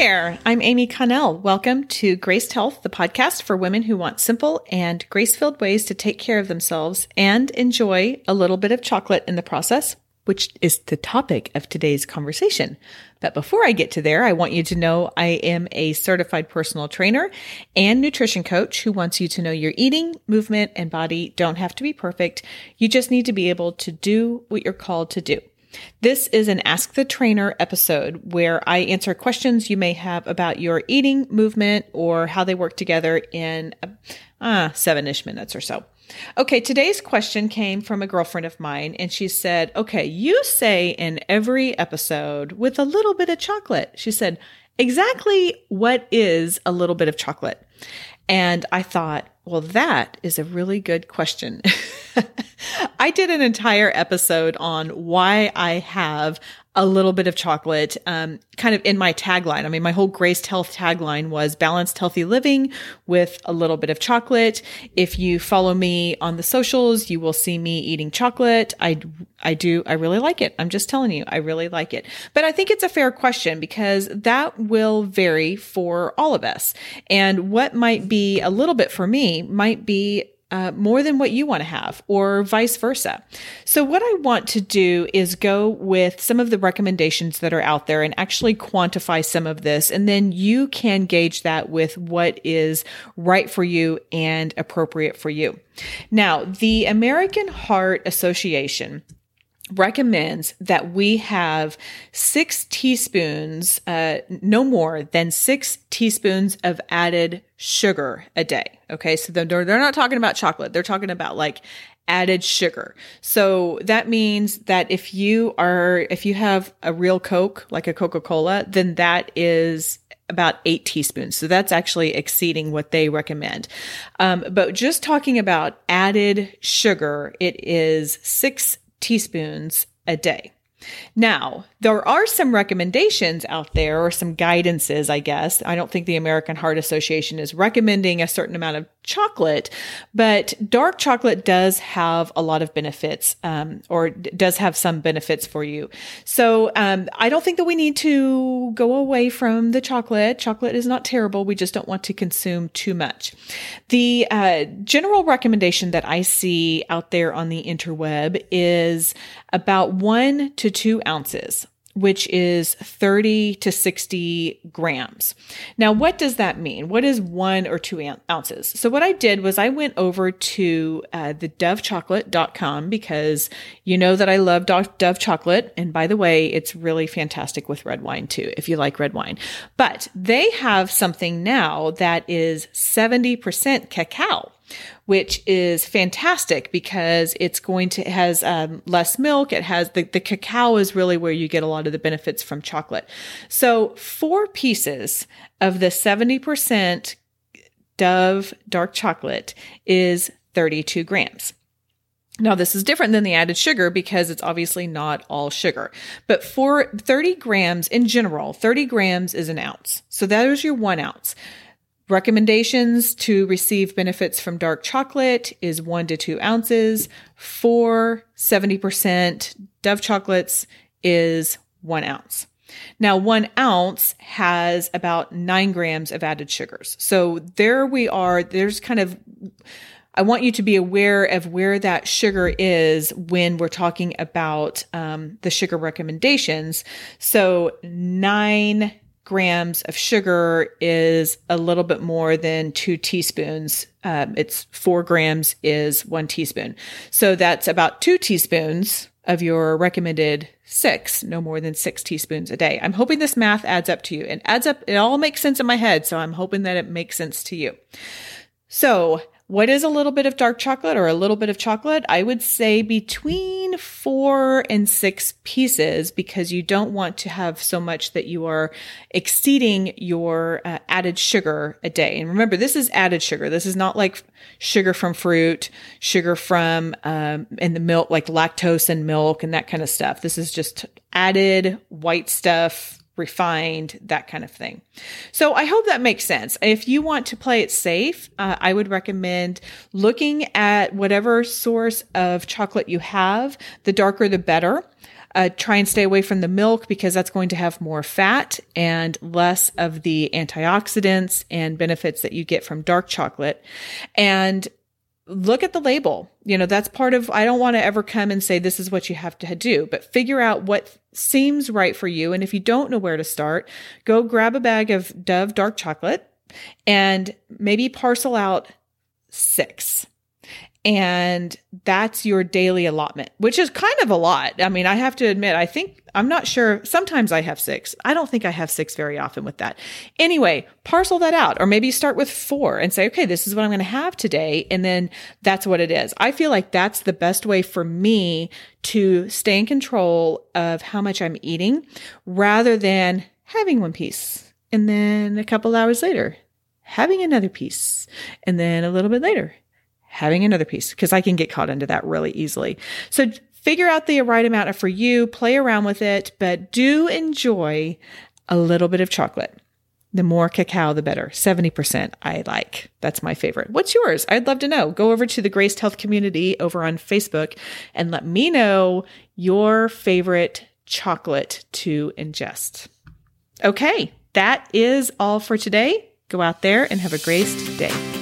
there. I'm Amy Connell. Welcome to Graced Health, the podcast for women who want simple and grace filled ways to take care of themselves and enjoy a little bit of chocolate in the process, which is the topic of today's conversation. But before I get to there, I want you to know I am a certified personal trainer and nutrition coach who wants you to know your eating, movement, and body don't have to be perfect. You just need to be able to do what you're called to do. This is an Ask the Trainer episode where I answer questions you may have about your eating, movement, or how they work together in uh, seven ish minutes or so. Okay, today's question came from a girlfriend of mine, and she said, Okay, you say in every episode with a little bit of chocolate. She said, Exactly what is a little bit of chocolate? And I thought, well, that is a really good question. I did an entire episode on why I have a little bit of chocolate, um, kind of in my tagline. I mean, my whole Graced Health tagline was balanced, healthy living with a little bit of chocolate. If you follow me on the socials, you will see me eating chocolate. I, I do, I really like it. I'm just telling you, I really like it. But I think it's a fair question because that will vary for all of us. And what might be a little bit for me might be uh, more than what you want to have, or vice versa. So, what I want to do is go with some of the recommendations that are out there and actually quantify some of this. And then you can gauge that with what is right for you and appropriate for you. Now, the American Heart Association recommends that we have six teaspoons, uh, no more than six teaspoons of added sugar a day. Okay. So they're, they're not talking about chocolate. They're talking about like added sugar. So that means that if you are, if you have a real Coke, like a Coca-Cola, then that is about eight teaspoons. So that's actually exceeding what they recommend. Um, but just talking about added sugar, it is six teaspoons a day. Now, there are some recommendations out there or some guidances, I guess. I don't think the American Heart Association is recommending a certain amount of chocolate, but dark chocolate does have a lot of benefits, um, or does have some benefits for you. So, um, I don't think that we need to go away from the chocolate. Chocolate is not terrible. We just don't want to consume too much. The uh, general recommendation that I see out there on the interweb is about one to two ounces which is 30 to 60 grams. Now, what does that mean? What is one or two ounces? So, what I did was I went over to uh, the dovechocolate.com because you know that I love Dove chocolate. And by the way, it's really fantastic with red wine too, if you like red wine. But they have something now that is 70% cacao which is fantastic because it's going to, it has um, less milk. It has the, the cacao is really where you get a lot of the benefits from chocolate. So four pieces of the 70% Dove dark chocolate is 32 grams. Now, this is different than the added sugar because it's obviously not all sugar. But for 30 grams in general, 30 grams is an ounce. So that is your one ounce. Recommendations to receive benefits from dark chocolate is one to two ounces. For 70% Dove chocolates is one ounce. Now, one ounce has about nine grams of added sugars. So there we are. There's kind of, I want you to be aware of where that sugar is when we're talking about um, the sugar recommendations. So nine grams of sugar is a little bit more than two teaspoons. Um, it's four grams is one teaspoon. So that's about two teaspoons of your recommended six, no more than six teaspoons a day. I'm hoping this math adds up to you and adds up. It all makes sense in my head. So I'm hoping that it makes sense to you. So what is a little bit of dark chocolate or a little bit of chocolate? I would say between four and six pieces because you don't want to have so much that you are exceeding your uh, added sugar a day. And remember, this is added sugar. This is not like sugar from fruit, sugar from um, in the milk, like lactose and milk and that kind of stuff. This is just added white stuff refined, that kind of thing. So I hope that makes sense. If you want to play it safe, uh, I would recommend looking at whatever source of chocolate you have. The darker, the better. Uh, try and stay away from the milk because that's going to have more fat and less of the antioxidants and benefits that you get from dark chocolate. And look at the label. You know, that's part of, I don't want to ever come and say this is what you have to do, but figure out what seems right for you. And if you don't know where to start, go grab a bag of Dove dark chocolate and maybe parcel out six and that's your daily allotment, which is kind of a lot. I mean, I have to admit, I think I'm not sure. Sometimes I have six. I don't think I have six very often with that. Anyway, parcel that out, or maybe start with four and say, okay, this is what I'm going to have today. And then that's what it is. I feel like that's the best way for me to stay in control of how much I'm eating rather than having one piece and then a couple hours later having another piece and then a little bit later having another piece because I can get caught into that really easily. So figure out the right amount for you, play around with it, but do enjoy a little bit of chocolate. The more cacao, the better. 70% I like. That's my favorite. What's yours? I'd love to know. Go over to the Graced Health community over on Facebook and let me know your favorite chocolate to ingest. Okay, that is all for today. Go out there and have a graced day.